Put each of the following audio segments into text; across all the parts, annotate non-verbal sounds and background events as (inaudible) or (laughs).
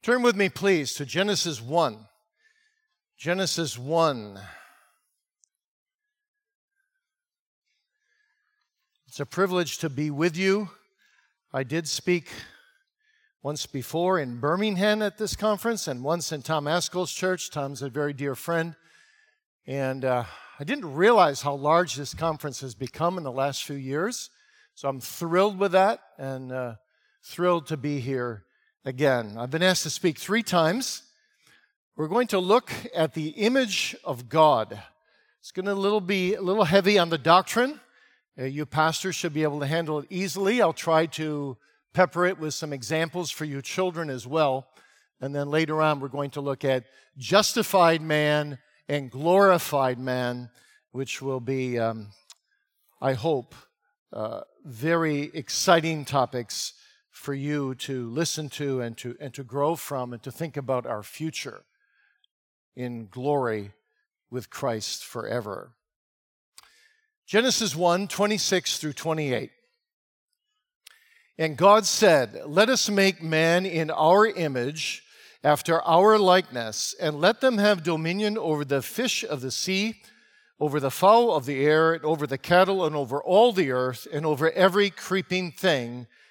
Turn with me, please, to Genesis 1. Genesis 1. It's a privilege to be with you. I did speak once before in Birmingham at this conference and once in Tom Ascol's church. Tom's a very dear friend. And uh, I didn't realize how large this conference has become in the last few years. So I'm thrilled with that and uh, thrilled to be here again. I've been asked to speak three times. We're going to look at the image of God. It's going to little be a little heavy on the doctrine. Uh, you pastors should be able to handle it easily. I'll try to pepper it with some examples for you children as well. And then later on, we're going to look at justified man and glorified man, which will be, um, I hope, uh, very exciting topics for you to listen to and to, and to grow from and to think about our future in glory with Christ forever. Genesis 1 26 through 28. And God said, Let us make man in our image, after our likeness, and let them have dominion over the fish of the sea, over the fowl of the air, and over the cattle, and over all the earth, and over every creeping thing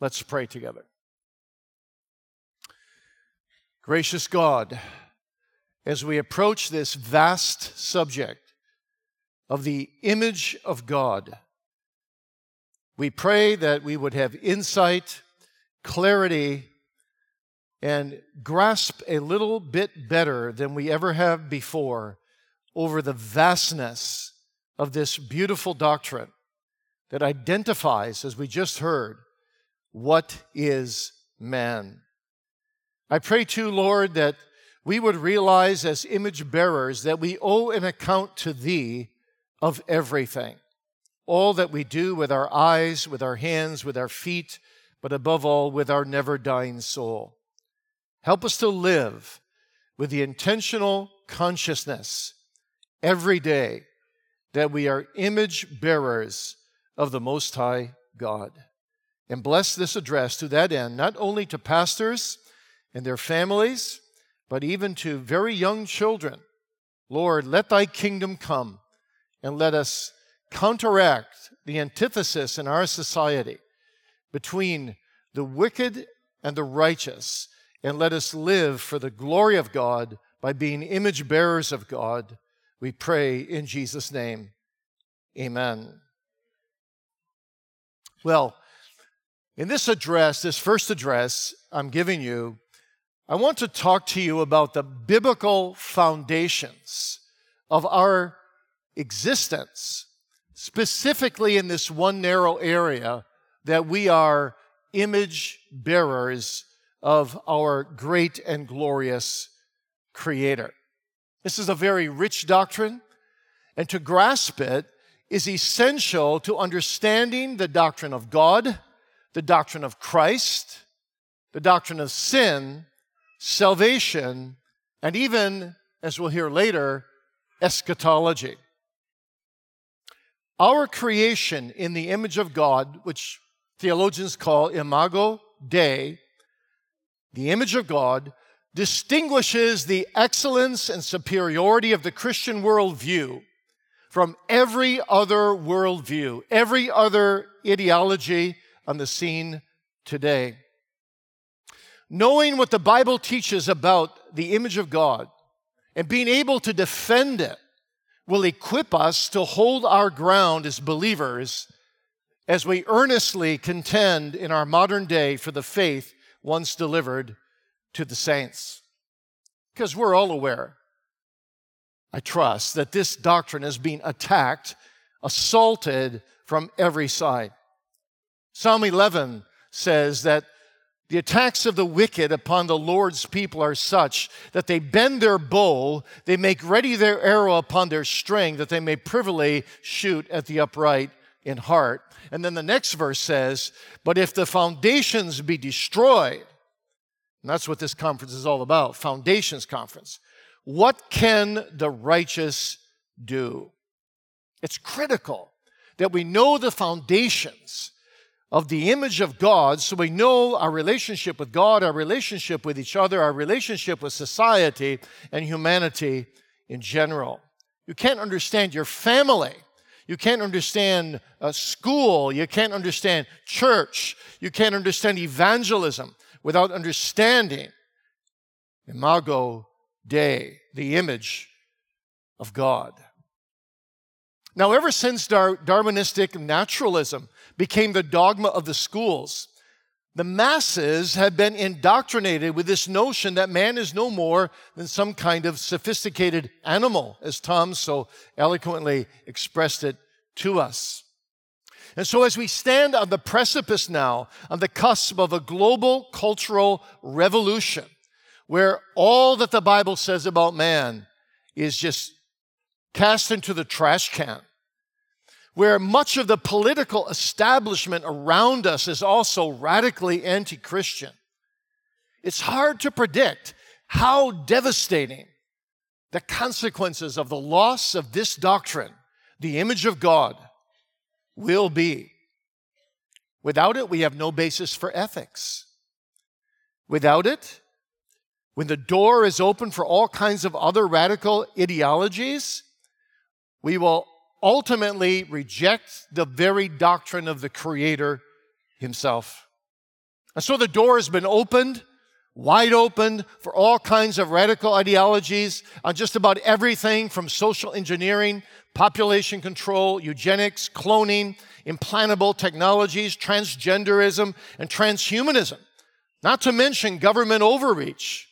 Let's pray together. Gracious God, as we approach this vast subject of the image of God, we pray that we would have insight, clarity, and grasp a little bit better than we ever have before over the vastness of this beautiful doctrine that identifies, as we just heard, what is man? I pray too, Lord, that we would realize as image bearers that we owe an account to Thee of everything. All that we do with our eyes, with our hands, with our feet, but above all, with our never dying soul. Help us to live with the intentional consciousness every day that we are image bearers of the Most High God and bless this address to that end, not only to pastors and their families, but even to very young children. Lord, let thy kingdom come and let us counteract the antithesis in our society between the wicked and the righteous, and let us live for the glory of God by being image bearers of God. We pray in Jesus' name. Amen. Well, in this address, this first address I'm giving you, I want to talk to you about the biblical foundations of our existence, specifically in this one narrow area that we are image bearers of our great and glorious Creator. This is a very rich doctrine, and to grasp it is essential to understanding the doctrine of God the doctrine of Christ, the doctrine of sin, salvation, and even, as we'll hear later, eschatology. Our creation in the image of God, which theologians call imago Dei, the image of God, distinguishes the excellence and superiority of the Christian worldview from every other worldview, every other ideology, on the scene today. Knowing what the Bible teaches about the image of God and being able to defend it will equip us to hold our ground as believers as we earnestly contend in our modern day for the faith once delivered to the saints. Because we're all aware, I trust, that this doctrine is being attacked, assaulted from every side. Psalm 11 says that The attacks of the wicked upon the Lord's people are such that they bend their bow, they make ready their arrow upon their string, that they may privily shoot at the upright in heart. And then the next verse says, But if the foundations be destroyed, and that's what this conference is all about Foundations Conference. What can the righteous do? It's critical that we know the foundations of the image of God so we know our relationship with God, our relationship with each other, our relationship with society and humanity in general. You can't understand your family. You can't understand a school. You can't understand church. You can't understand evangelism without understanding Imago Dei, the image of God. Now, ever since Dar- Darwinistic naturalism became the dogma of the schools, the masses have been indoctrinated with this notion that man is no more than some kind of sophisticated animal, as Tom so eloquently expressed it to us. And so, as we stand on the precipice now, on the cusp of a global cultural revolution, where all that the Bible says about man is just cast into the trash can, where much of the political establishment around us is also radically anti Christian, it's hard to predict how devastating the consequences of the loss of this doctrine, the image of God, will be. Without it, we have no basis for ethics. Without it, when the door is open for all kinds of other radical ideologies, we will ultimately reject the very doctrine of the Creator Himself. And so the door has been opened, wide open for all kinds of radical ideologies on just about everything from social engineering, population control, eugenics, cloning, implantable technologies, transgenderism, and transhumanism. Not to mention government overreach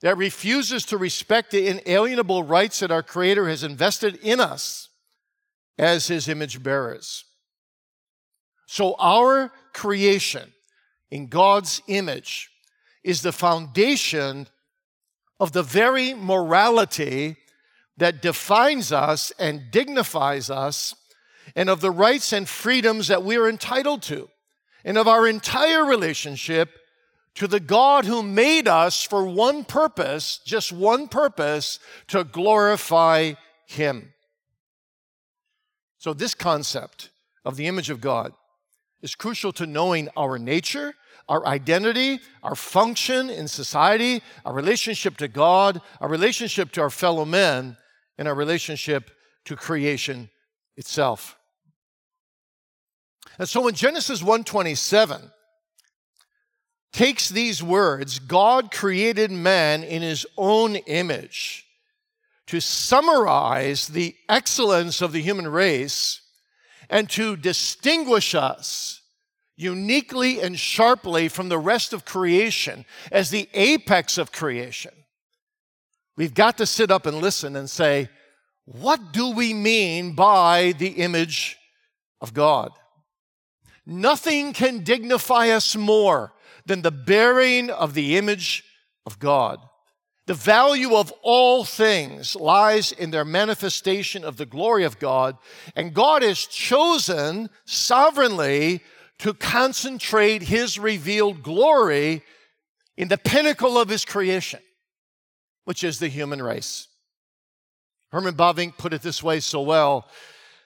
that refuses to respect the inalienable rights that our Creator has invested in us as His image bearers. So, our creation in God's image is the foundation of the very morality that defines us and dignifies us, and of the rights and freedoms that we are entitled to, and of our entire relationship to the God who made us for one purpose, just one purpose, to glorify Him. So, this concept of the image of God is crucial to knowing our nature, our identity, our function in society, our relationship to God, our relationship to our fellow men, and our relationship to creation itself. And so in Genesis 127, takes these words, God created man in his own image, to summarize the excellence of the human race and to distinguish us uniquely and sharply from the rest of creation as the apex of creation. We've got to sit up and listen and say, what do we mean by the image of God? Nothing can dignify us more than the bearing of the image of God. The value of all things lies in their manifestation of the glory of God, and God has chosen sovereignly to concentrate His revealed glory in the pinnacle of His creation, which is the human race. Herman Bavinck put it this way so well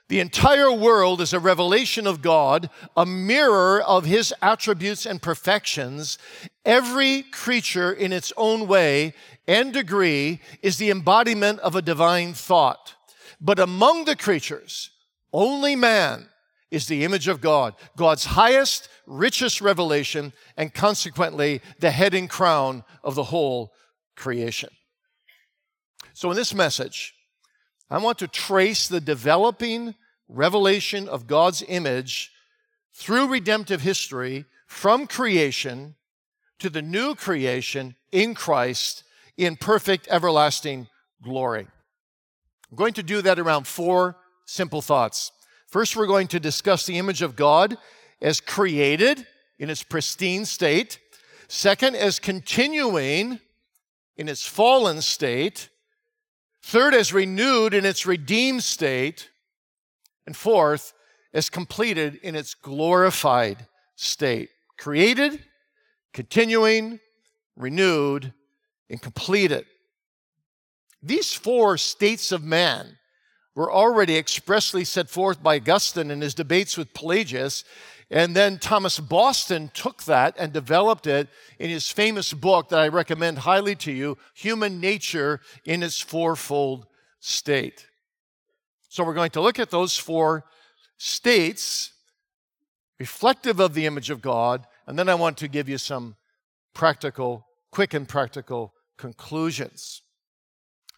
the entire world is a revelation of God, a mirror of His attributes and perfections. Every creature, in its own way and degree, is the embodiment of a divine thought. But among the creatures, only man is the image of God, God's highest, richest revelation, and consequently the head and crown of the whole creation. So, in this message, I want to trace the developing revelation of God's image through redemptive history from creation to the new creation in Christ in perfect everlasting glory. I'm going to do that around four simple thoughts. First, we're going to discuss the image of God as created in its pristine state. Second, as continuing in its fallen state. Third, as renewed in its redeemed state. And fourth, as completed in its glorified state. Created, continuing, renewed, and completed. These four states of man were already expressly set forth by Augustine in his debates with Pelagius. And then Thomas Boston took that and developed it in his famous book that I recommend highly to you Human Nature in its Fourfold State. So we're going to look at those four states reflective of the image of God, and then I want to give you some practical, quick and practical conclusions.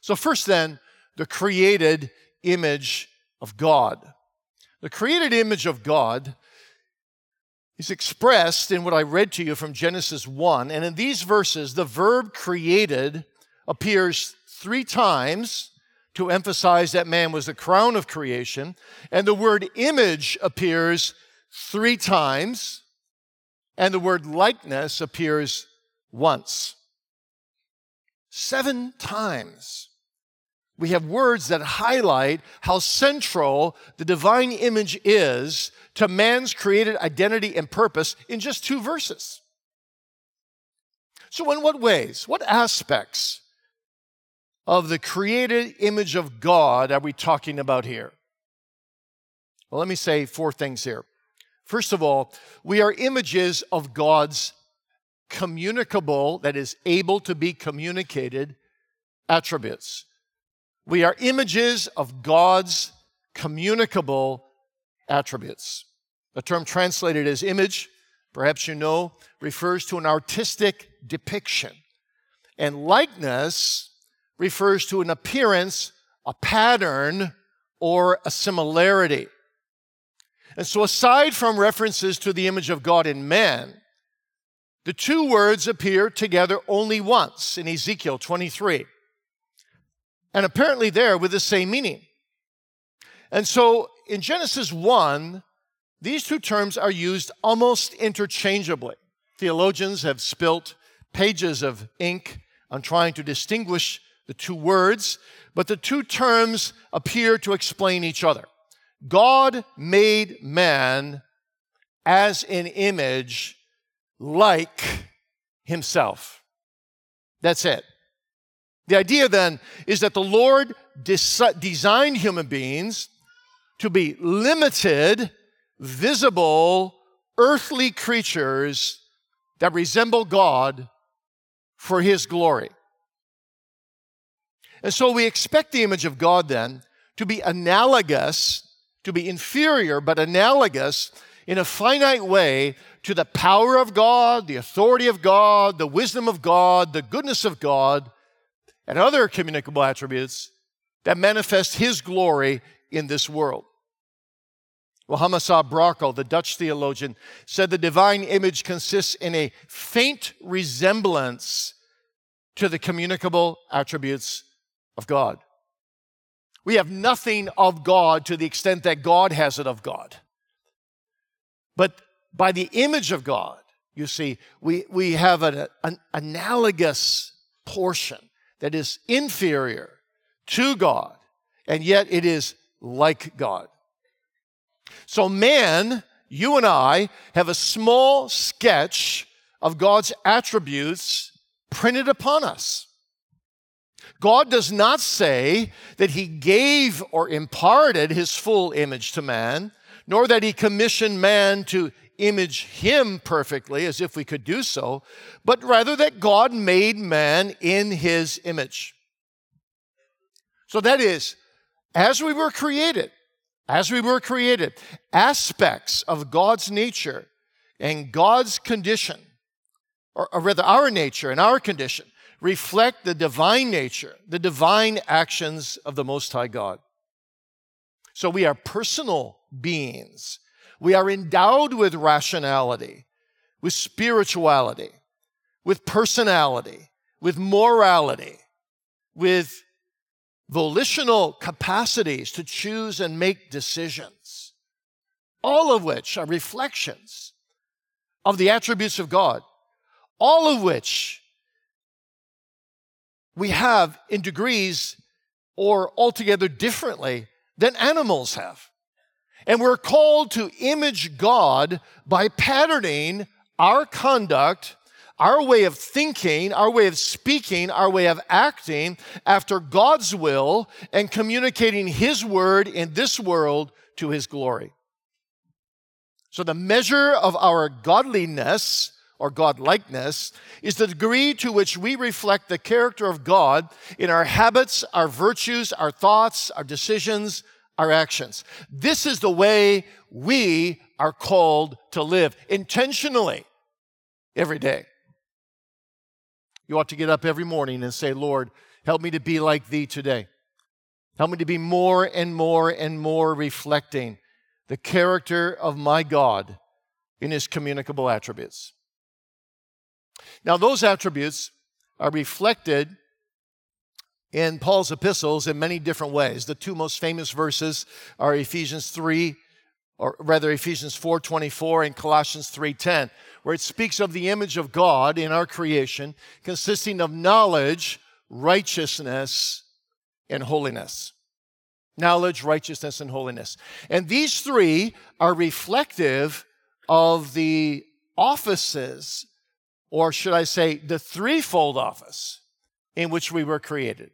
So, first, then, the created image of God. The created image of God is expressed in what I read to you from Genesis 1. And in these verses, the verb created appears three times to emphasize that man was the crown of creation. And the word image appears three times. And the word likeness appears once. Seven times we have words that highlight how central the divine image is to man's created identity and purpose in just two verses. So, in what ways, what aspects of the created image of God are we talking about here? Well, let me say four things here. First of all, we are images of God's communicable, that is, able to be communicated attributes. We are images of God's communicable attributes. The term translated as image, perhaps you know, refers to an artistic depiction. And likeness refers to an appearance, a pattern, or a similarity. And so, aside from references to the image of God in man, the two words appear together only once in Ezekiel 23 and apparently there with the same meaning. And so in Genesis 1, these two terms are used almost interchangeably. Theologians have spilt pages of ink on trying to distinguish the two words, but the two terms appear to explain each other. God made man as an image like himself. That's it. The idea then is that the Lord des- designed human beings to be limited, visible, earthly creatures that resemble God for His glory. And so we expect the image of God then to be analogous, to be inferior, but analogous in a finite way to the power of God, the authority of God, the wisdom of God, the goodness of God and other communicable attributes that manifest his glory in this world. Well, Hamasa Brakel, the Dutch theologian, said the divine image consists in a faint resemblance to the communicable attributes of God. We have nothing of God to the extent that God has it of God. But by the image of God, you see, we, we have an, an analogous portion that is inferior to God, and yet it is like God. So, man, you and I have a small sketch of God's attributes printed upon us. God does not say that he gave or imparted his full image to man, nor that he commissioned man to image him perfectly as if we could do so, but rather that God made man in his image. So that is, as we were created, as we were created, aspects of God's nature and God's condition, or, or rather our nature and our condition, reflect the divine nature, the divine actions of the Most High God. So we are personal beings we are endowed with rationality, with spirituality, with personality, with morality, with volitional capacities to choose and make decisions, all of which are reflections of the attributes of God. all of which we have in degrees or altogether differently than animals have. And we're called to image God by patterning our conduct, our way of thinking, our way of speaking, our way of acting after God's will and communicating His word in this world to His glory. So the measure of our godliness or God likeness is the degree to which we reflect the character of God in our habits, our virtues, our thoughts, our decisions, our actions. This is the way we are called to live intentionally every day. You ought to get up every morning and say, Lord, help me to be like thee today. Help me to be more and more and more reflecting the character of my God in his communicable attributes. Now, those attributes are reflected in Paul's epistles in many different ways. The two most famous verses are Ephesians 3 or rather Ephesians 4:24 and Colossians 3:10, where it speaks of the image of God in our creation consisting of knowledge, righteousness, and holiness. Knowledge, righteousness, and holiness. And these three are reflective of the offices, or should I say, the threefold office in which we were created.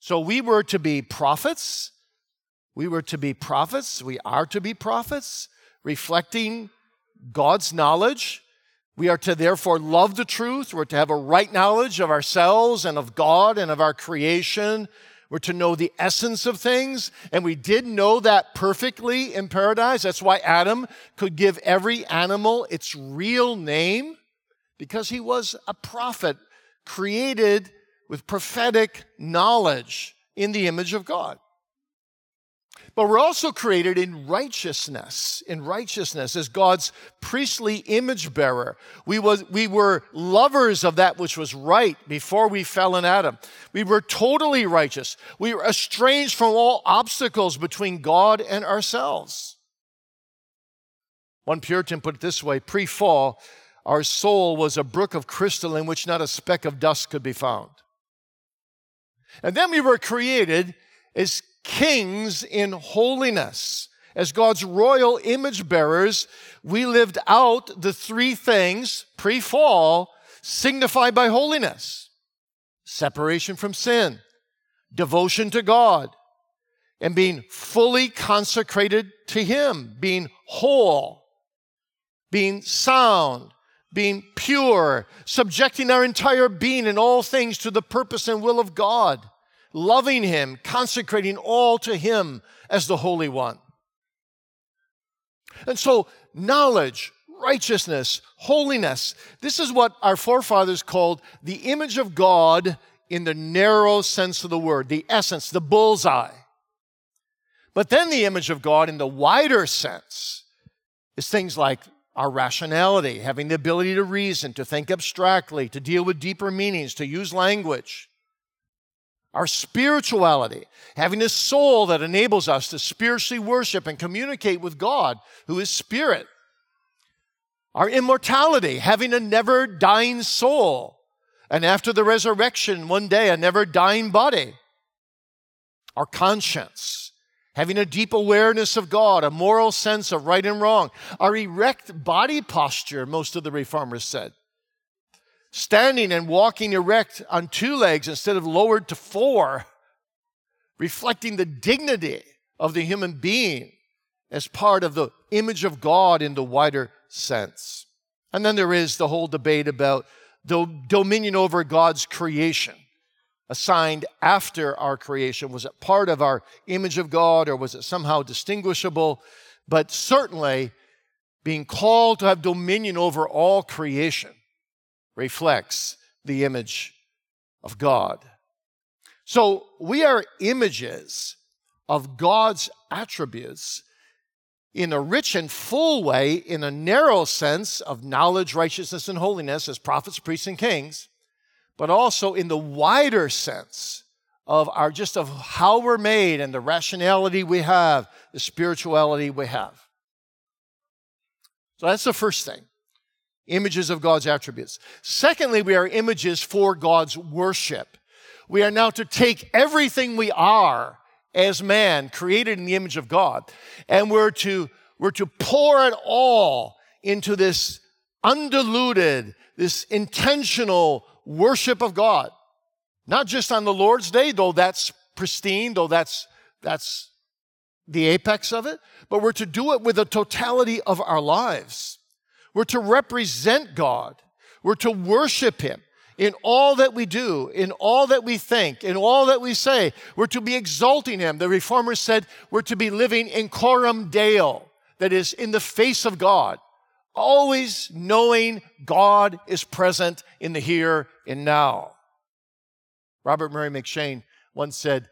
So we were to be prophets. We were to be prophets. We are to be prophets, reflecting God's knowledge. We are to therefore love the truth. We're to have a right knowledge of ourselves and of God and of our creation. We're to know the essence of things. And we did know that perfectly in paradise. That's why Adam could give every animal its real name because he was a prophet created with prophetic knowledge in the image of God. But we're also created in righteousness, in righteousness as God's priestly image bearer. We, was, we were lovers of that which was right before we fell in Adam. We were totally righteous. We were estranged from all obstacles between God and ourselves. One Puritan put it this way pre fall, our soul was a brook of crystal in which not a speck of dust could be found. And then we were created as kings in holiness. As God's royal image bearers, we lived out the three things pre fall signified by holiness separation from sin, devotion to God, and being fully consecrated to Him, being whole, being sound, being pure, subjecting our entire being and all things to the purpose and will of God, loving Him, consecrating all to Him as the Holy One. And so, knowledge, righteousness, holiness, this is what our forefathers called the image of God in the narrow sense of the word, the essence, the bullseye. But then the image of God in the wider sense is things like our rationality, having the ability to reason, to think abstractly, to deal with deeper meanings, to use language. Our spirituality, having a soul that enables us to spiritually worship and communicate with God, who is spirit. Our immortality, having a never dying soul, and after the resurrection, one day, a never dying body. Our conscience, having a deep awareness of God, a moral sense of right and wrong, our erect body posture, most of the reformers said. Standing and walking erect on two legs instead of lowered to four, reflecting the dignity of the human being as part of the image of God in the wider sense. And then there is the whole debate about the dominion over God's creation assigned after our creation? Was it part of our image of God or was it somehow distinguishable? But certainly, being called to have dominion over all creation reflects the image of God. So we are images of God's attributes in a rich and full way, in a narrow sense of knowledge, righteousness, and holiness as prophets, priests, and kings but also in the wider sense of our just of how we're made and the rationality we have, the spirituality we have. So that's the first thing. images of God's attributes. Secondly, we are images for God's worship. We are now to take everything we are as man, created in the image of God, and we're to, we're to pour it all into this undiluted, this intentional worship of God. Not just on the Lord's day, though that's pristine, though that's, that's the apex of it, but we're to do it with the totality of our lives. We're to represent God. We're to worship Him in all that we do, in all that we think, in all that we say. We're to be exalting Him. The Reformers said we're to be living in coram deo, that is, in the face of God, always knowing God is present in the here and now. Robert Murray M'Cheyne once said,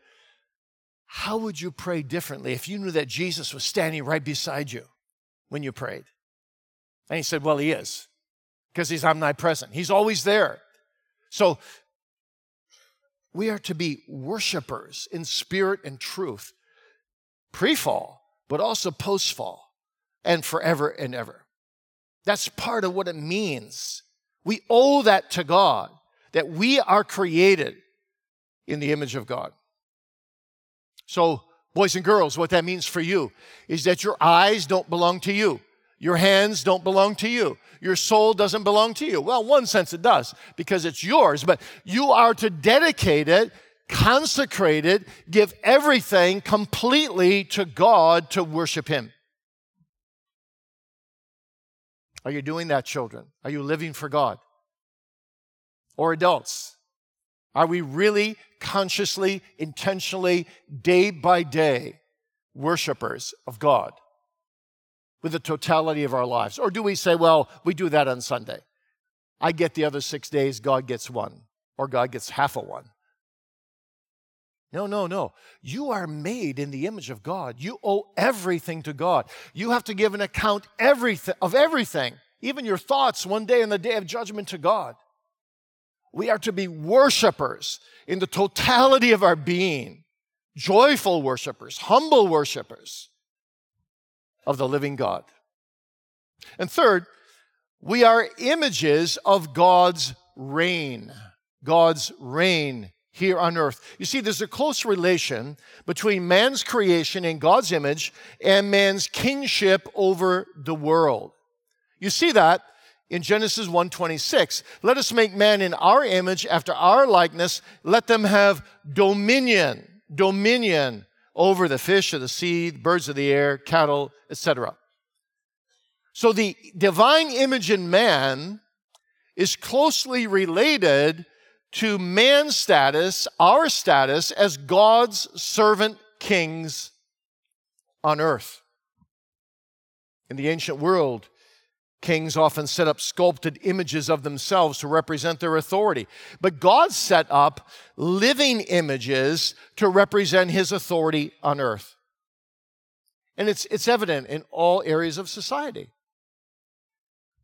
How would you pray differently if you knew that Jesus was standing right beside you when you prayed? And he said, Well, he is, because he's omnipresent. He's always there. So we are to be worshipers in spirit and truth, pre fall, but also post fall, and forever and ever. That's part of what it means. We owe that to God, that we are created in the image of God. So, boys and girls, what that means for you is that your eyes don't belong to you. Your hands don't belong to you. Your soul doesn't belong to you. Well, one sense it does because it's yours, but you are to dedicate it, consecrate it, give everything completely to God to worship Him. Are you doing that, children? Are you living for God? Or adults? Are we really consciously, intentionally, day by day, worshipers of God? with the totality of our lives? Or do we say, well, we do that on Sunday? I get the other six days, God gets one, or God gets half a one. No, no, no. You are made in the image of God. You owe everything to God. You have to give an account everything, of everything, even your thoughts one day in the day of judgment to God. We are to be worshipers in the totality of our being, joyful worshipers, humble worshipers of the living God. And third, we are images of God's reign. God's reign here on earth. You see, there's a close relation between man's creation in God's image and man's kingship over the world. You see that in Genesis 1:26. Let us make man in our image after our likeness, let them have dominion, dominion over the fish of the sea, birds of the air, cattle, etc. So the divine image in man is closely related to man's status, our status as God's servant kings on earth. In the ancient world, Kings often set up sculpted images of themselves to represent their authority. But God set up living images to represent his authority on earth. And it's, it's evident in all areas of society.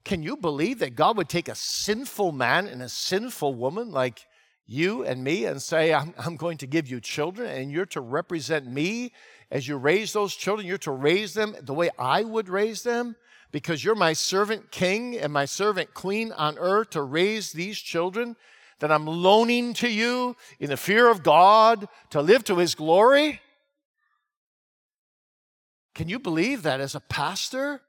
Can you believe that God would take a sinful man and a sinful woman like you and me and say, I'm, I'm going to give you children and you're to represent me as you raise those children? You're to raise them the way I would raise them? because you're my servant king and my servant queen on earth to raise these children that I'm loaning to you in the fear of God to live to his glory? Can you believe that as a pastor?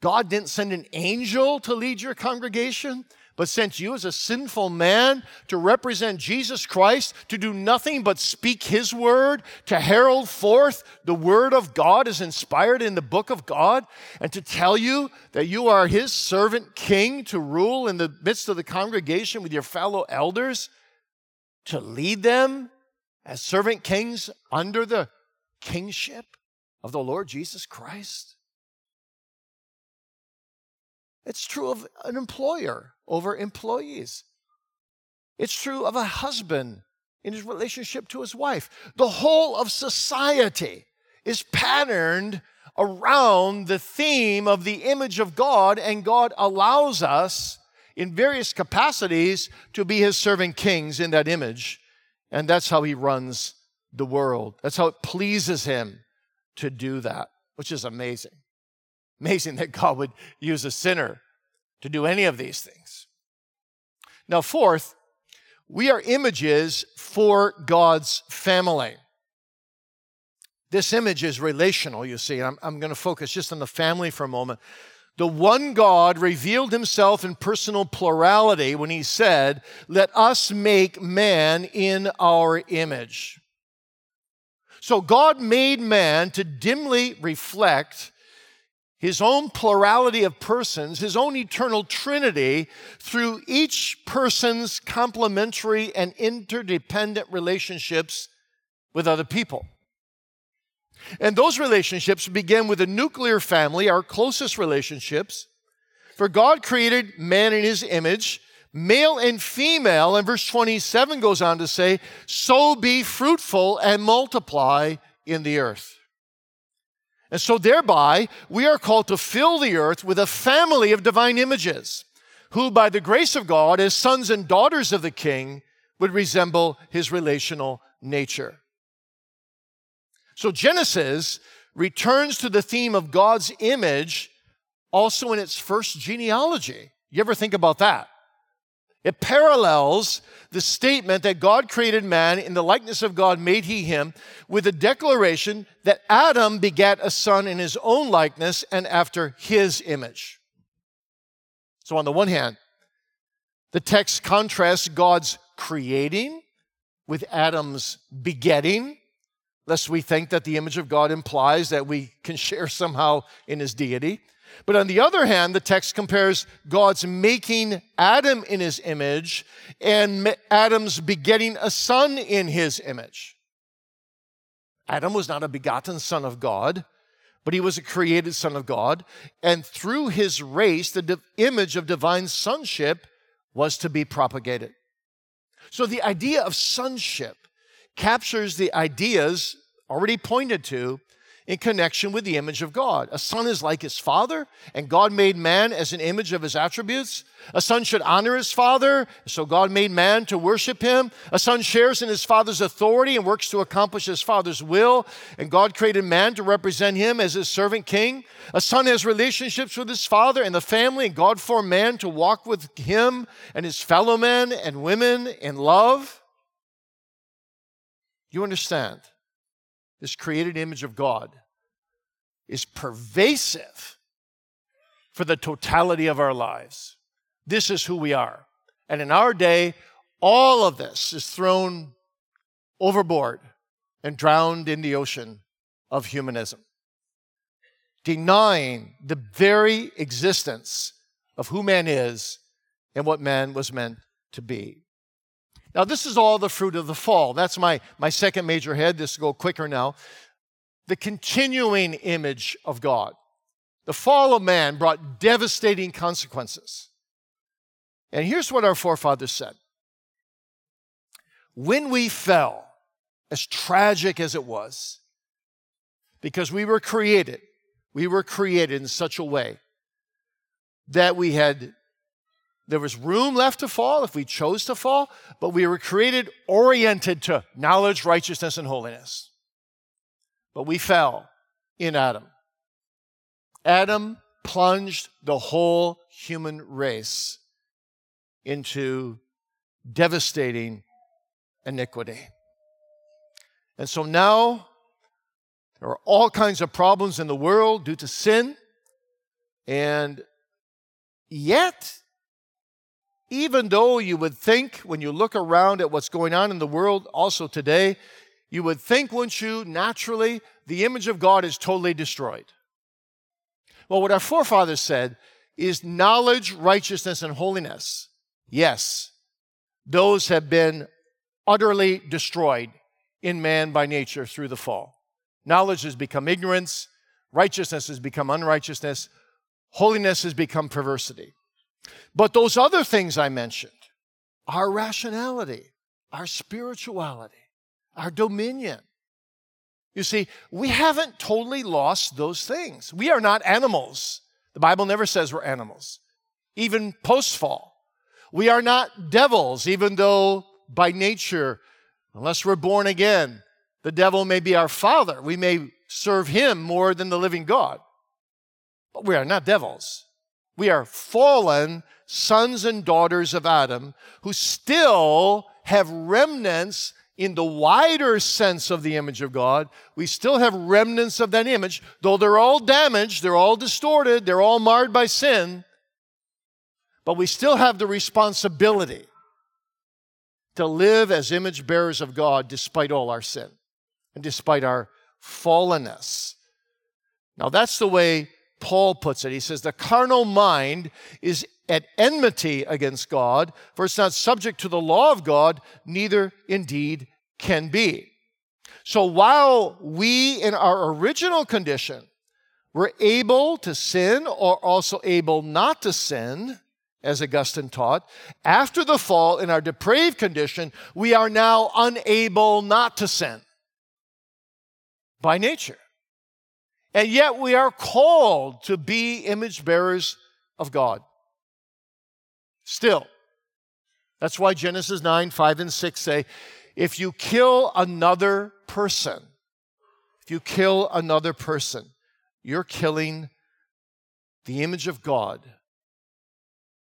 God didn't send an angel to lead your congregation? but sent you as a sinful man to represent Jesus Christ, to do nothing but speak his word, to herald forth the word of God as inspired in the book of God, and to tell you that you are his servant king to rule in the midst of the congregation with your fellow elders, to lead them as servant kings under the kingship of the Lord Jesus Christ. It's true of an employer over employees. It's true of a husband in his relationship to his wife. The whole of society is patterned around the theme of the image of God, and God allows us in various capacities to be his servant kings in that image. And that's how he runs the world. That's how it pleases him to do that, which is amazing. Amazing that God would use a sinner to do any of these things. Now, fourth, we are images for God's family. This image is relational, you see. I'm, I'm going to focus just on the family for a moment. The one God revealed himself in personal plurality when he said, Let us make man in our image. So God made man to dimly reflect his own plurality of persons, his own eternal trinity, through each person's complementary and interdependent relationships with other people. And those relationships begin with the nuclear family, our closest relationships. For God created man in his image, male and female. And verse 27 goes on to say, So be fruitful and multiply in the earth. And so, thereby, we are called to fill the earth with a family of divine images, who, by the grace of God, as sons and daughters of the King, would resemble his relational nature. So, Genesis returns to the theme of God's image also in its first genealogy. You ever think about that? It parallels the statement that God created man in the likeness of God made he him with the declaration that Adam begat a son in his own likeness and after his image. So, on the one hand, the text contrasts God's creating with Adam's begetting, lest we think that the image of God implies that we can share somehow in his deity. But on the other hand, the text compares God's making Adam in his image and Adam's begetting a son in his image. Adam was not a begotten son of God, but he was a created son of God. And through his race, the image of divine sonship was to be propagated. So the idea of sonship captures the ideas already pointed to in connection with the image of God. A son is like his father, and God made man as an image of his attributes. A son should honor his father, so God made man to worship him. A son shares in his father's authority and works to accomplish his father's will, and God created man to represent him as his servant king. A son has relationships with his father and the family, and God formed man to walk with him and his fellow men and women in love. You understand? This created image of God is pervasive for the totality of our lives. This is who we are. And in our day, all of this is thrown overboard and drowned in the ocean of humanism, denying the very existence of who man is and what man was meant to be. Now, this is all the fruit of the fall. That's my, my second major head. This will go quicker now the continuing image of God. The fall of man brought devastating consequences. And here's what our forefathers said When we fell, as tragic as it was, because we were created, we were created in such a way that we had there was room left to fall if we chose to fall, but we were created oriented to knowledge, righteousness, and holiness. But we fell in Adam. Adam plunged the whole human race into devastating iniquity. And so now there are all kinds of problems in the world due to sin. And yet, even though you would think when you look around at what's going on in the world also today, you would think, wouldn't you, naturally, the image of God is totally destroyed. Well, what our forefathers said is knowledge, righteousness, and holiness. Yes, those have been utterly destroyed in man by nature through the fall. Knowledge has become ignorance, righteousness has become unrighteousness, holiness has become perversity. But those other things I mentioned, our rationality, our spirituality, our dominion. You see, we haven't totally lost those things. We are not animals. The Bible never says we're animals, even post fall. We are not devils, even though by nature, unless we're born again, the devil may be our father. We may serve him more than the living God. But we are not devils. We are fallen sons and daughters of Adam who still have remnants in the wider sense of the image of God. We still have remnants of that image, though they're all damaged, they're all distorted, they're all marred by sin. But we still have the responsibility to live as image bearers of God despite all our sin and despite our fallenness. Now, that's the way Paul puts it. He says, The carnal mind is at enmity against God, for it's not subject to the law of God, neither indeed can be. So while we in our original condition were able to sin or also able not to sin, as Augustine taught, after the fall in our depraved condition, we are now unable not to sin by nature. And yet we are called to be image bearers of God. Still. That's why Genesis 9, 5, and 6 say if you kill another person, if you kill another person, you're killing the image of God,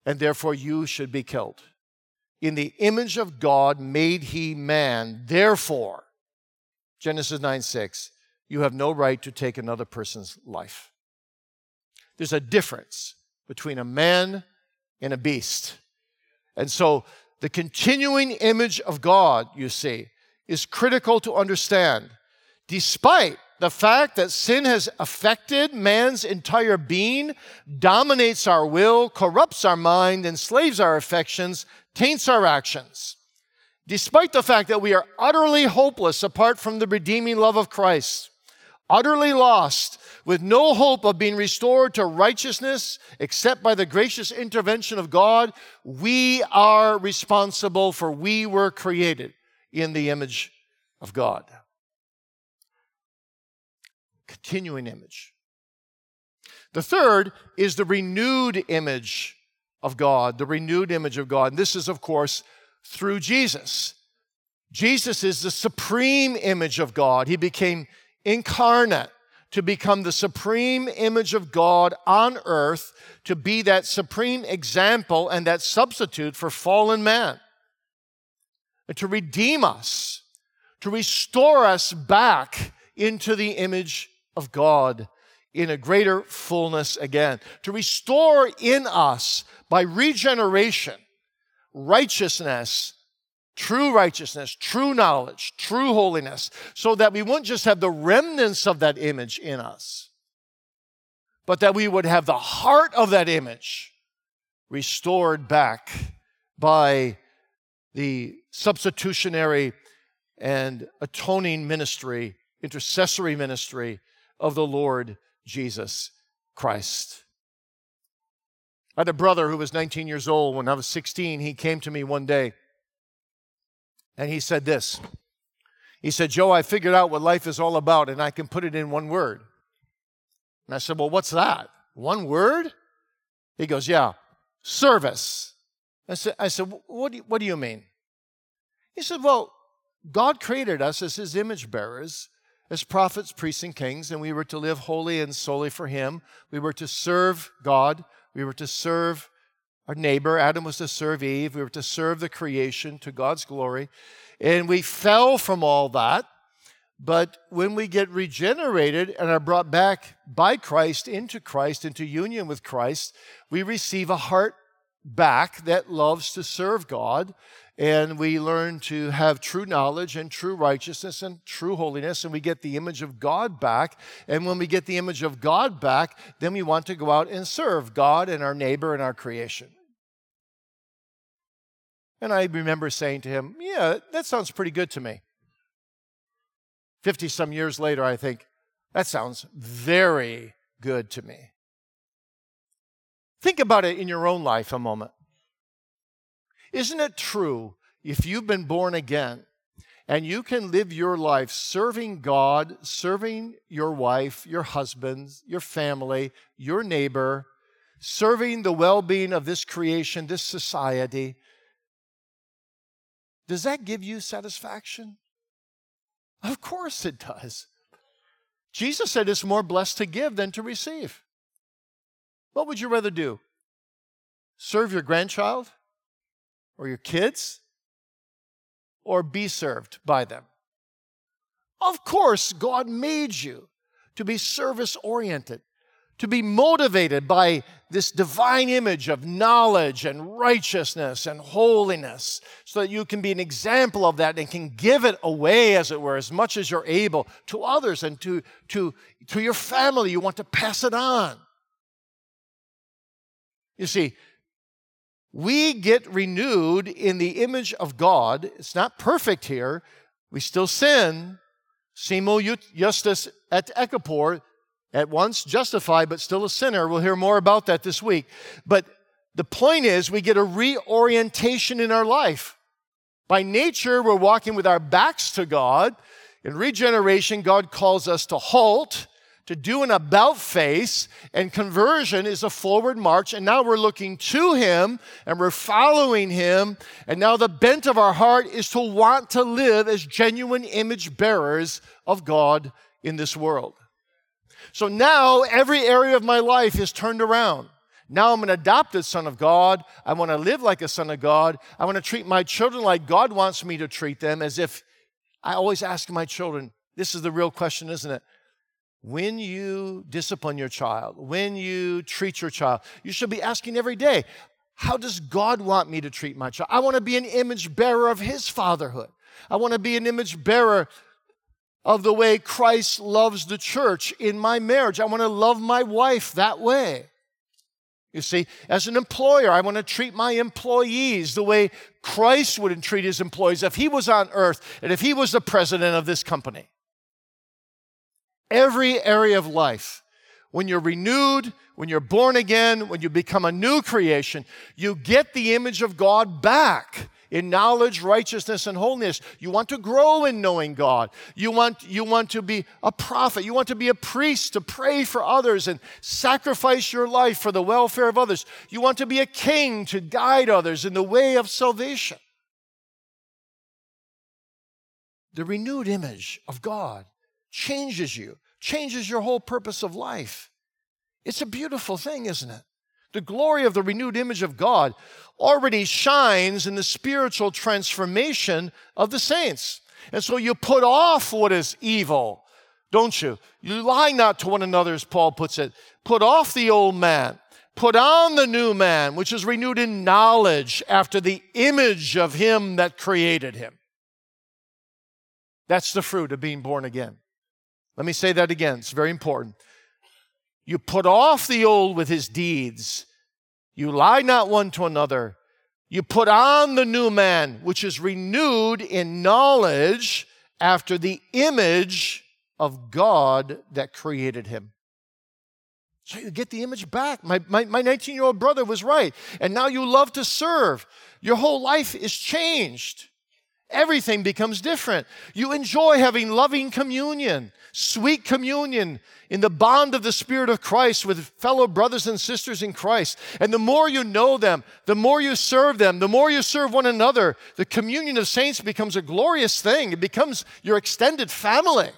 and therefore you should be killed. In the image of God made he man, therefore, Genesis 9, 6, you have no right to take another person's life. There's a difference between a man and a beast. And so the continuing image of God, you see, is critical to understand. Despite the fact that sin has affected man's entire being, dominates our will, corrupts our mind, enslaves our affections, taints our actions. Despite the fact that we are utterly hopeless apart from the redeeming love of Christ, utterly lost, with no hope of being restored to righteousness except by the gracious intervention of God, we are responsible for we were created in the image of God. Continuing image. The third is the renewed image of God, the renewed image of God. And this is, of course, through Jesus. Jesus is the supreme image of God. He became incarnate to become the supreme image of God on earth, to be that supreme example and that substitute for fallen man, and to redeem us, to restore us back into the image of God in a greater fullness again, to restore in us by regeneration righteousness true righteousness, true knowledge, true holiness, so that we wouldn't just have the remnants of that image in us, but that we would have the heart of that image restored back by the substitutionary and atoning ministry, intercessory ministry of the Lord Jesus Christ. I had a brother who was 19 years old. When I was 16, he came to me one day and he said this He said, Joe, I figured out what life is all about and I can put it in one word. And I said, Well, what's that? One word? He goes, Yeah, service. I said, I said what, do you, what do you mean? He said, Well, God created us as his image bearers, as prophets, priests, and kings, and we were to live holy and solely for him. We were to serve God. We were to serve our neighbor. Adam was to serve Eve. We were to serve the creation to God's glory. And we fell from all that. But when we get regenerated and are brought back by Christ into Christ, into union with Christ, we receive a heart back that loves to serve God. And we learn to have true knowledge and true righteousness and true holiness. And we get the image of God back. And when we get the image of God back, then we want to go out and serve God and our neighbor and our creation. And I remember saying to him, Yeah, that sounds pretty good to me. 50 some years later, I think, that sounds very good to me. Think about it in your own life a moment. Isn't it true if you've been born again and you can live your life serving God, serving your wife, your husband, your family, your neighbor, serving the well being of this creation, this society? Does that give you satisfaction? Of course it does. Jesus said it's more blessed to give than to receive. What would you rather do? serve your grandchild or your kids or be served by them? Of course, God made you to be service oriented to be motivated by this divine image of knowledge and righteousness and holiness so that you can be an example of that and can give it away, as it were, as much as you're able to others and to, to, to your family. You want to pass it on. You see, we get renewed in the image of God. It's not perfect here. We still sin. Simul justus et peccator at once justified, but still a sinner. We'll hear more about that this week. But the point is, we get a reorientation in our life. By nature, we're walking with our backs to God. In regeneration, God calls us to halt, to do an about face, and conversion is a forward march. And now we're looking to Him and we're following Him. And now the bent of our heart is to want to live as genuine image bearers of God in this world. So now every area of my life is turned around. Now I'm an adopted son of God. I want to live like a son of God. I want to treat my children like God wants me to treat them, as if I always ask my children this is the real question, isn't it? When you discipline your child, when you treat your child, you should be asking every day, how does God want me to treat my child? I want to be an image bearer of his fatherhood. I want to be an image bearer of the way Christ loves the church in my marriage. I want to love my wife that way. You see, as an employer, I want to treat my employees the way Christ would treat his employees if he was on earth and if he was the president of this company. Every area of life, when you're renewed, when you're born again, when you become a new creation, you get the image of God back in knowledge, righteousness, and holiness. You want to grow in knowing God. You want, you want to be a prophet. You want to be a priest to pray for others and sacrifice your life for the welfare of others. You want to be a king to guide others in the way of salvation. The renewed image of God changes you, changes your whole purpose of life. It's a beautiful thing, isn't it? The glory of the renewed image of God already shines in the spiritual transformation of the saints. And so you put off what is evil, don't you? You lie not to one another, as Paul puts it. Put off the old man. Put on the new man, which is renewed in knowledge after the image of him that created him. That's the fruit of being born again. Let me say that again. It's very important. You put off the old with his deeds. You lie not one to another. You put on the new man, which is renewed in knowledge after the image of God that created him. So you get the image back. My, my, my 19 year old brother was right. And now you love to serve. Your whole life is changed. Everything becomes different. You enjoy having loving communion sweet communion in the bond of the Spirit of Christ with fellow brothers and sisters in Christ. And the more you know them, the more you serve them, the more you serve one another, the communion of saints becomes a glorious thing. It becomes your extended family.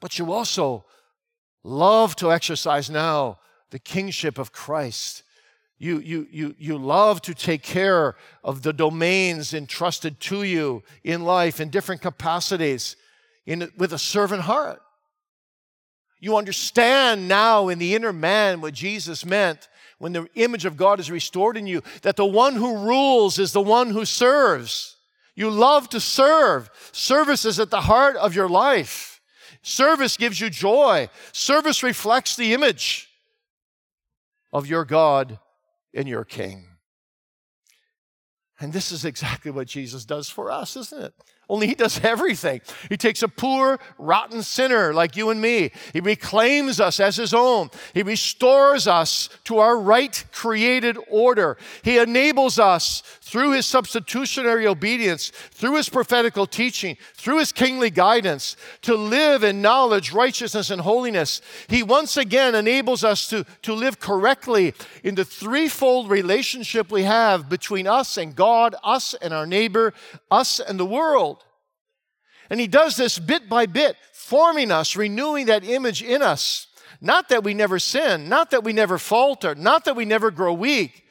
But you also love to exercise now the kingship of Christ. You, you, you, you love to take care of the domains entrusted to you in life in different capacities in, with a servant heart. You understand now in the inner man what Jesus meant when the image of God is restored in you, that the one who rules is the one who serves. You love to serve. Service is at the heart of your life. Service gives you joy. Service reflects the image of your God and your King. And this is exactly what Jesus does for us, isn't it? Only he does (laughs) everything. He takes a poor, rotten sinner like you and me. He reclaims us as his own. He restores us to our right created order. He enables us through his substitutionary obedience, through his prophetical teaching, through his kingly guidance to live in knowledge, righteousness, and holiness. He once again enables us to, to live correctly in the threefold relationship we have between us and God, us and our neighbor, us and the world. And he does this bit by bit, forming us, renewing that image in us. Not that we never sin, not that we never falter, not that we never grow weak,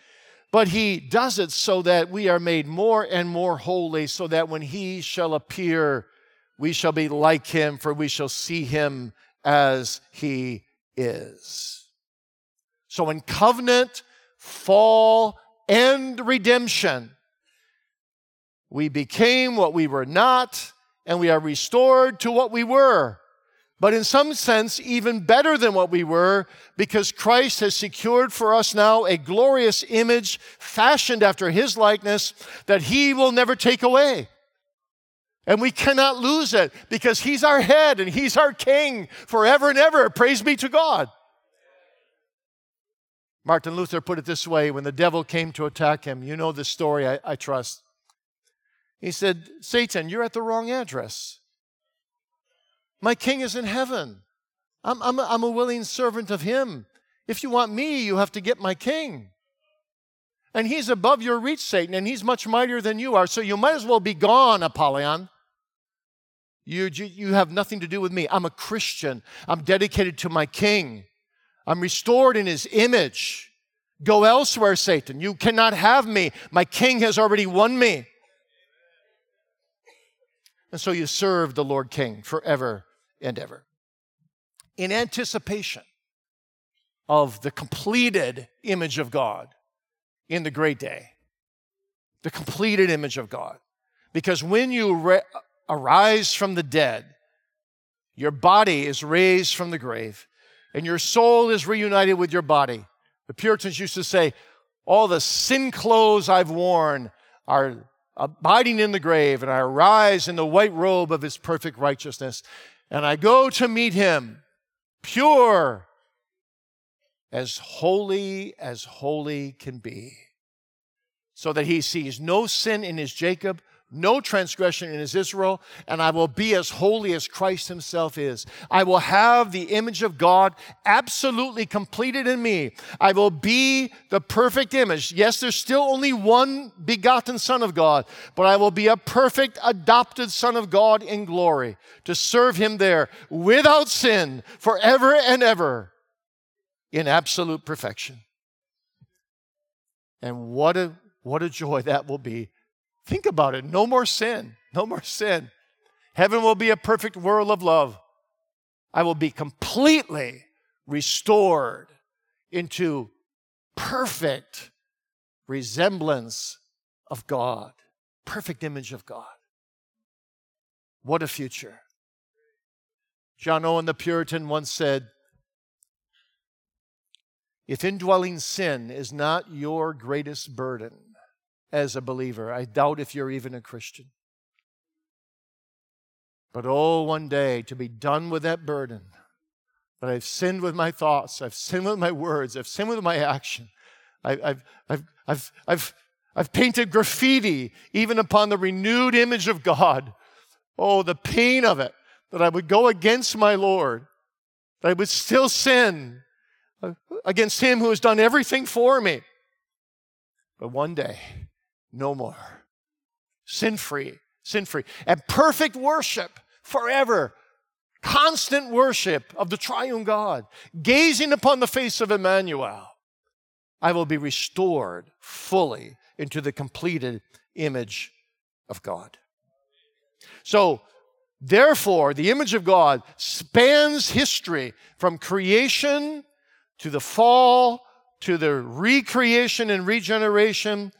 but He does it so that we are made more and more holy, so that when He shall appear, we shall be like Him, for we shall see Him as He is. So in covenant, fall, and redemption, we became what we were not, and we are restored to what we were. But in some sense, even better than what we were, because Christ has secured for us now a glorious image fashioned after his likeness that he will never take away. And we cannot lose it because he's our head and he's our king forever and ever. Praise be to God. Martin Luther put it this way when the devil came to attack him. You know the story, I, I trust. He said, Satan, you're at the wrong address. My king is in heaven. I'm, I'm, a, I'm a willing servant of him. If you want me, you have to get my king. And he's above your reach, Satan, and he's much mightier than you are. So you might as well be gone, Apollyon. You, you, you have nothing to do with me. I'm a Christian. I'm dedicated to my king. I'm restored in his image. Go elsewhere, Satan. You cannot have me. My king has already won me. And so you serve the Lord King forever and ever. In anticipation of the completed image of God in the great day. The completed image of God. Because when you re- uh, arise from the dead, your body is raised from the grave and your soul is reunited with your body. The Puritans used to say, All the sin clothes I've worn are abiding in the grave, and I arise in the white robe of his perfect righteousness, and I go to meet him, pure, as holy as holy can be, so that he sees no sin in his Jacob, no transgression in his Israel, and I will be as holy as Christ himself is. I will have the image of God absolutely completed in me. I will be the perfect image. Yes, there's still only one begotten Son of God, but I will be a perfect adopted Son of God in glory to serve him there without sin forever and ever in absolute perfection. And what a, what a joy that will be Think about it. No more sin. No more sin. Heaven will be a perfect world of love. I will be completely restored into perfect resemblance of God, perfect image of God. What a future. John Owen the Puritan once said, If indwelling sin is not your greatest burden, as a believer. I doubt if you're even a Christian. But oh, one day to be done with that burden. That I've sinned with my thoughts, I've sinned with my words, I've sinned with my action. I, I've, I've, I've, I've, I've painted graffiti even upon the renewed image of God. Oh, the pain of it, that I would go against my Lord, that I would still sin uh, against Him who has done everything for me. But one day, no more. Sin free, sin free. And perfect worship forever. Constant worship of the triune God, gazing upon the face of Emmanuel. I will be restored fully into the completed image of God. So, therefore, the image of God spans history from creation to the fall to the recreation and regeneration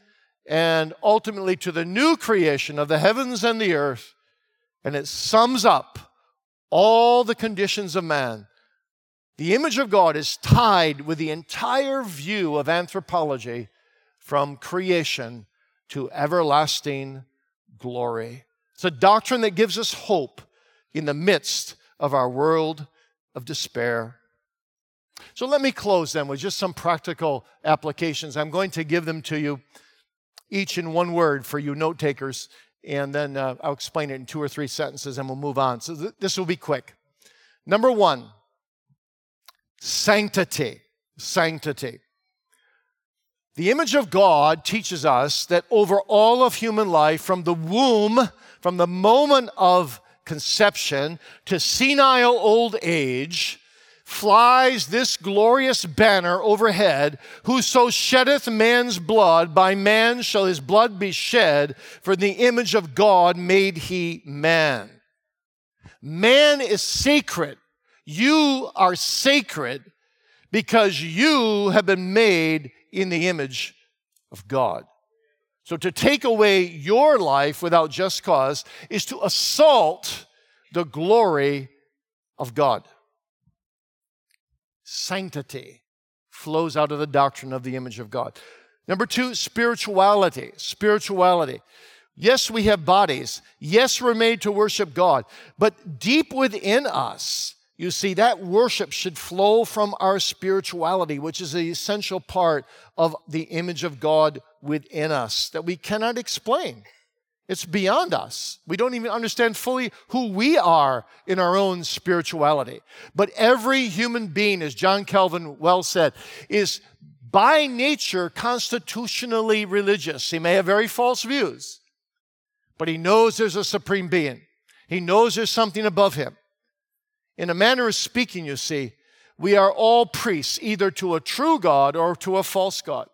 and ultimately to the new creation of the heavens and the earth. And it sums up all the conditions of man. The image of God is tied with the entire view of anthropology from creation to everlasting glory. It's a doctrine that gives us hope in the midst of our world of despair. So let me close then with just some practical applications. I'm going to give them to you each in one word for you note takers, and then uh, I'll explain it in two or three sentences and we'll move on. So th- this will be quick. Number one, sanctity. Sanctity. The image of God teaches us that over all of human life, from the womb, from the moment of conception to senile old age, flies this glorious banner overhead Whoso sheddeth man's blood, by man shall his blood be shed, for the image of God made he man. Man is sacred. You are sacred because you have been made in the image of God. So to take away your life without just cause is to assault the glory of God. Sanctity flows out of the doctrine of the image of God. Number two, spirituality. Spirituality. Yes, we have bodies. Yes, we're made to worship God. But deep within us, you see, that worship should flow from our spirituality, which is the essential part of the image of God within us that we cannot explain. It's beyond us. We don't even understand fully who we are in our own spirituality. But every human being, as John Calvin well said, is by nature constitutionally religious. He may have very false views, but he knows there's a supreme being. He knows there's something above him. In a manner of speaking, you see, we are all priests, either to a true God or to a false God.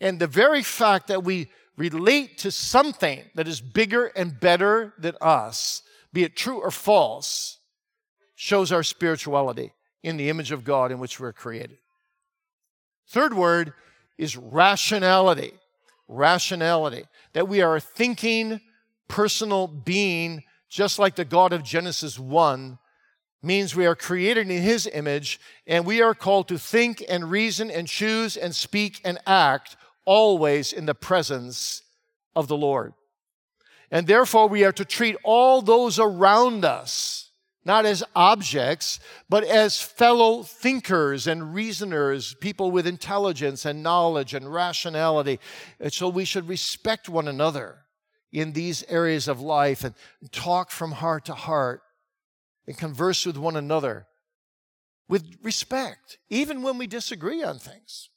And the very fact that we relate to something that is bigger and better than us, be it true or false, shows our spirituality in the image of God in which we're created. Third word is rationality. Rationality. That we are a thinking, personal being just like the God of Genesis 1, means we are created in His image and we are called to think and reason and choose and speak and act always in the presence of the Lord. And therefore, we are to treat all those around us not as objects, but as fellow thinkers and reasoners, people with intelligence and knowledge and rationality. And so we should respect one another in these areas of life and talk from heart to heart and converse with one another with respect, even when we disagree on things.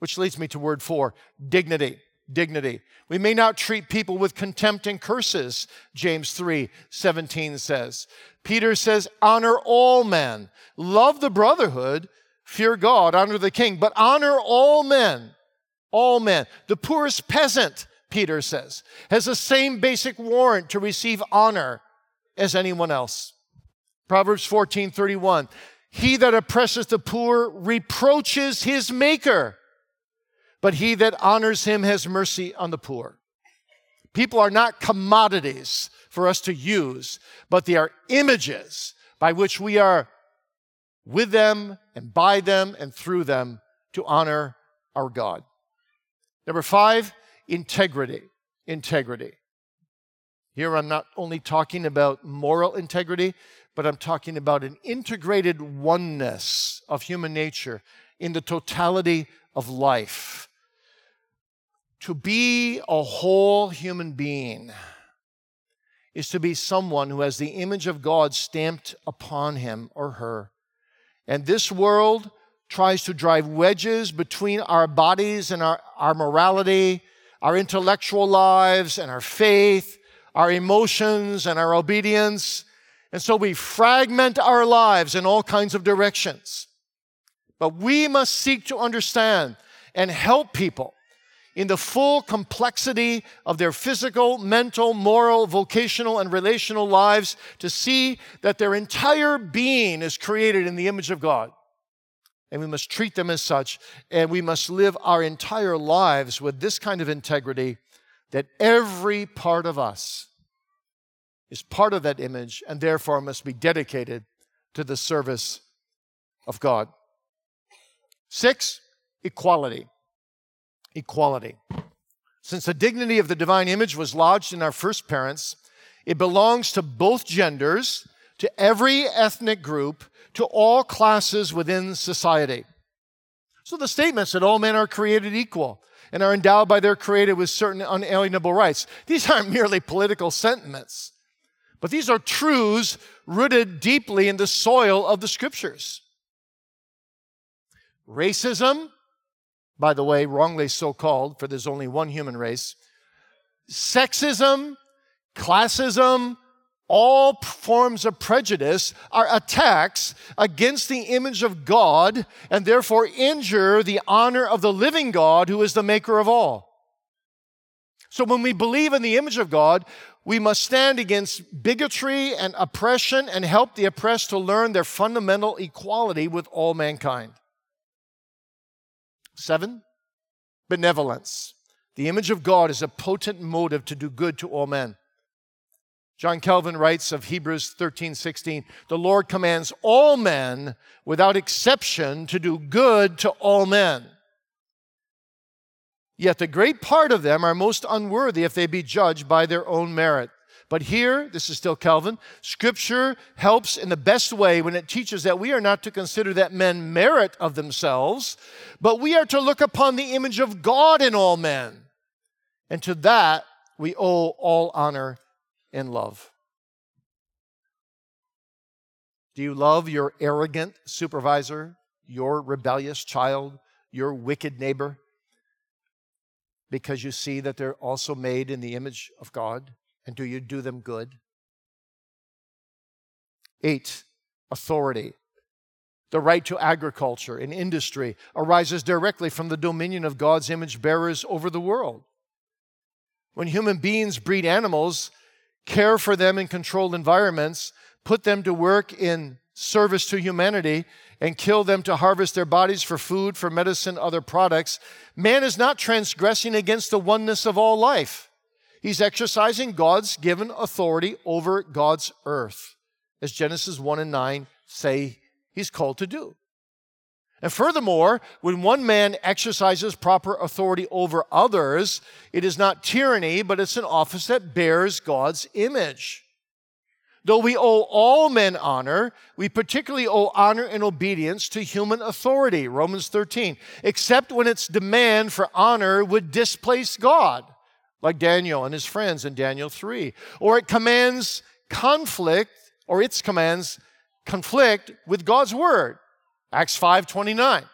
Which leads me to word four dignity. Dignity. We may not treat people with contempt and curses, James 3 17 says. Peter says, honor all men, love the brotherhood, fear God, honor the king, but honor all men. All men. The poorest peasant Peter says, has the same basic warrant to receive honor as anyone else. Proverbs 14 31. He that oppresses the poor reproaches his maker, but he that honors him has mercy on the poor. People are not commodities for us to use, but they are images by which we are with them and by them and through them to honor our God. Number five, integrity. Integrity. Here I'm not only talking about moral integrity, but I'm talking about an integrated oneness of human nature in the totality of life. To be a whole human being is to be someone who has the image of God stamped upon him or her. And this world tries to drive wedges between our bodies and our, our morality our intellectual lives and our faith, our emotions and our obedience. And so we fragment our lives in all kinds of directions. But we must seek to understand and help people in the full complexity of their physical, mental, moral, vocational, and relational lives to see that their entire being is created in the image of God and we must treat them as such, and we must live our entire lives with this kind of integrity that every part of us is part of that image and therefore must be dedicated to the service of God. Six, equality. Equality. Since the dignity of the divine image was lodged in our first parents, it belongs to both genders, to every ethnic group, to all classes within society. So the statements that all men are created equal and are endowed by their creator with certain unalienable rights, these aren't (laughs) merely political sentiments, but these are truths rooted deeply in the soil of the scriptures. Racism, by the way, wrongly so called, for there's only one human race, sexism, classism, all forms of prejudice are attacks against the image of God and therefore injure the honor of the living God who is the maker of all. So when we believe in the image of God, we must stand against bigotry and oppression and help the oppressed to learn their fundamental equality with all mankind. Seven, benevolence. The image of God is a potent motive to do good to all men. John Calvin writes of Hebrews 13, 16, the Lord commands all men without exception to do good to all men. Yet the great part of them are most unworthy if they be judged by their own merit. But here, this is still Calvin, Scripture helps in the best way when it teaches that we are not to consider that men merit of themselves, but we are to look upon the image of God in all men. And to that we owe all honor and love. Do you love your arrogant supervisor, your rebellious child, your wicked neighbor? Because you see that they're also made in the image of God? And do you do them good? Eight, authority. The right to agriculture and industry arises directly from the dominion of God's image bearers over the world. When human beings breed animals, care for them in controlled environments, put them to work in service to humanity, and kill them to harvest their bodies for food, for medicine, other products, man is not transgressing against the oneness of all life. He's exercising God's given authority over God's earth, as Genesis 1 and 9 say he's called to do. And furthermore, when one man exercises proper authority over others, it is not tyranny, but it's an office that bears God's image. Though we owe all men honor, we particularly owe honor and obedience to human authority, Romans 13, except when its demand for honor would displace God, like Daniel and his friends in Daniel 3, or it commands conflict, or its commands conflict with God's word, Acts 5:29.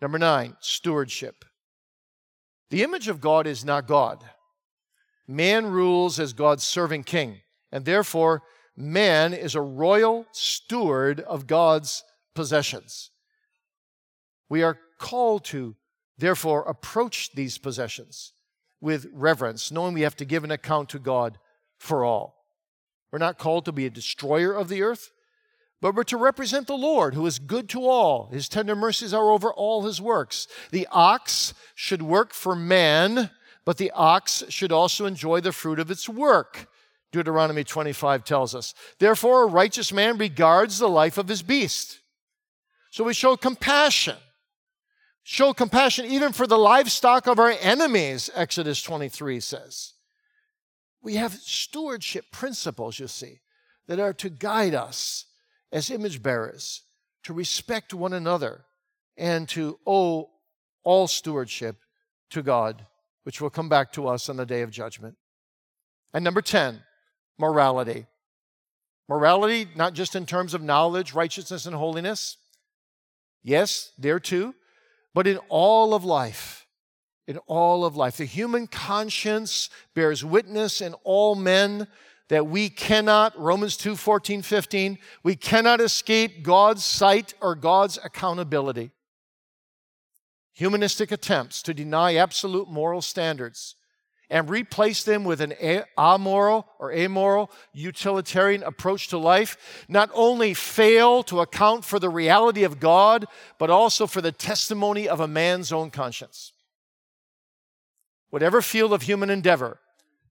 Number 9, stewardship. The image of God is not God. Man rules as God's serving king, and therefore man is a royal steward of God's possessions. We are called to therefore approach these possessions with reverence, knowing we have to give an account to God for all. We're not called to be a destroyer of the earth, but we're to represent the Lord, who is good to all. His tender mercies are over all his works. The ox should work for man, but the ox should also enjoy the fruit of its work. Deuteronomy 25 tells us. Therefore, a righteous man regards the life of his beast. So we show compassion. Show compassion even for the livestock of our enemies, Exodus 23 says. We have stewardship principles, you see, that are to guide us as image bearers to respect one another and to owe all stewardship to God, which will come back to us on the day of judgment. And number 10, morality. Morality, not just in terms of knowledge, righteousness, and holiness. Yes, there too, but in all of life. In all of life. The human conscience bears witness in all men that we cannot, Romans 2 14, 15, we cannot escape God's sight or God's accountability. Humanistic attempts to deny absolute moral standards and replace them with an amoral or amoral utilitarian approach to life not only fail to account for the reality of God, but also for the testimony of a man's own conscience. Whatever field of human endeavor,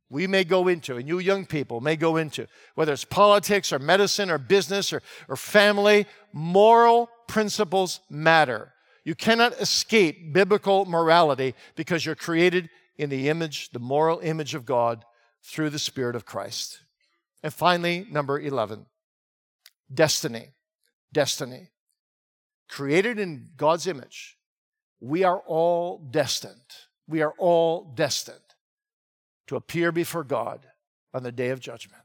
we may go into, and you young people may go into, whether it's politics or medicine or business or, or family, moral principles matter. You cannot escape biblical morality because you're created in the image, the moral image of God through the Spirit of Christ. And finally, number 11, destiny. Destiny. Created in God's image, we are all destined. We are all destined to appear before God on the day of judgment,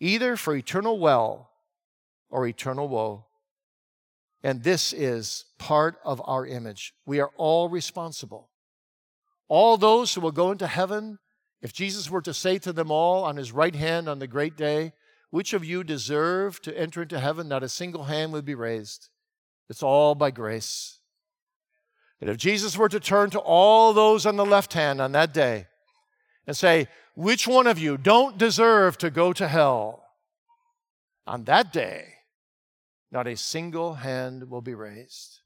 either for eternal well or eternal woe. And this is part of our image. We are all responsible. All those who will go into heaven If Jesus were to say to them all on his right hand on the great day, Which of you deserve to enter into heaven? Not a single hand would be raised. It's all by grace. And if Jesus were to turn to all those on the left hand on that day and say, Which one of you don't deserve to go to hell? On that day, not a single hand will be raised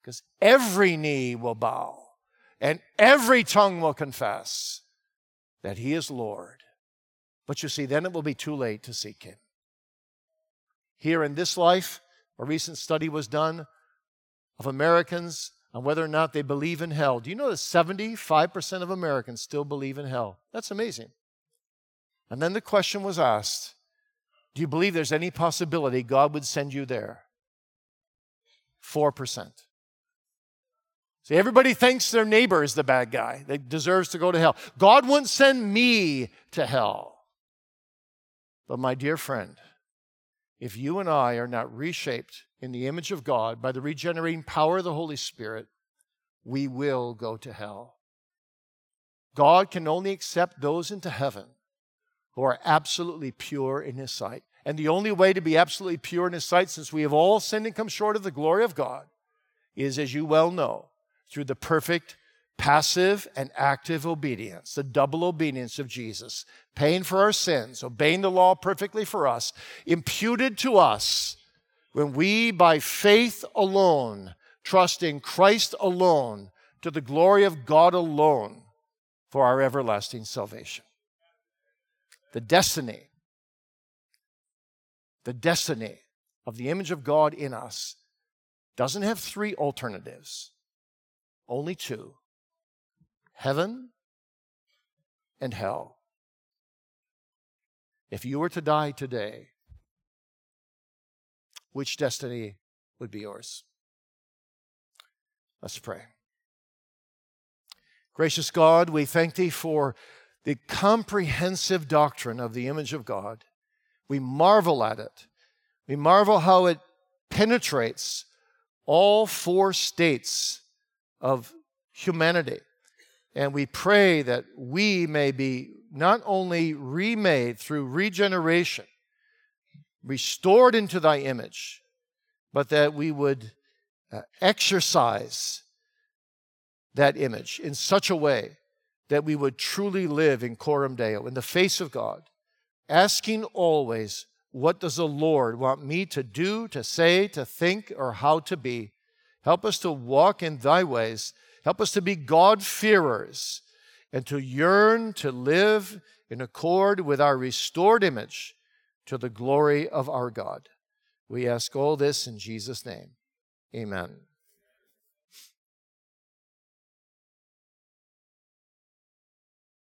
because every knee will bow and every tongue will confess that He is Lord. But you see, then it will be too late to seek Him. Here in this life, a recent study was done of Americans on whether or not they believe in hell. Do you know that 75% of Americans still believe in hell? That's amazing. And then the question was asked Do you believe there's any possibility God would send you there? 4%. See, everybody thinks their neighbor is the bad guy that deserves to go to hell. God wouldn't send me to hell. But, my dear friend, if you and I are not reshaped in the image of God by the regenerating power of the Holy Spirit, we will go to hell. God can only accept those into heaven who are absolutely pure in His sight. And the only way to be absolutely pure in His sight, since we have all sinned and come short of the glory of God, is, as you well know, through the perfect passive and active obedience, the double obedience of Jesus, paying for our sins, obeying the law perfectly for us, imputed to us when we, by faith alone, trust in Christ alone, to the glory of God alone, for our everlasting salvation. The destiny, the destiny of the image of God in us doesn't have three alternatives, only two heaven and hell. If you were to die today, which destiny would be yours? Let's pray. Gracious God, we thank Thee for the comprehensive doctrine of the image of God. We marvel at it. We marvel how it penetrates all four states of humanity. And we pray that we may be not only remade through regeneration, restored into thy image, but that we would uh, exercise that image in such a way that we would truly live in coram deo, in the face of God, asking always, What does the Lord want me to do, to say, to think, or how to be? Help us to walk in thy ways. Help us to be God-fearers and to yearn to live in accord with our restored image to the glory of our God. We ask all this in Jesus' name. Amen.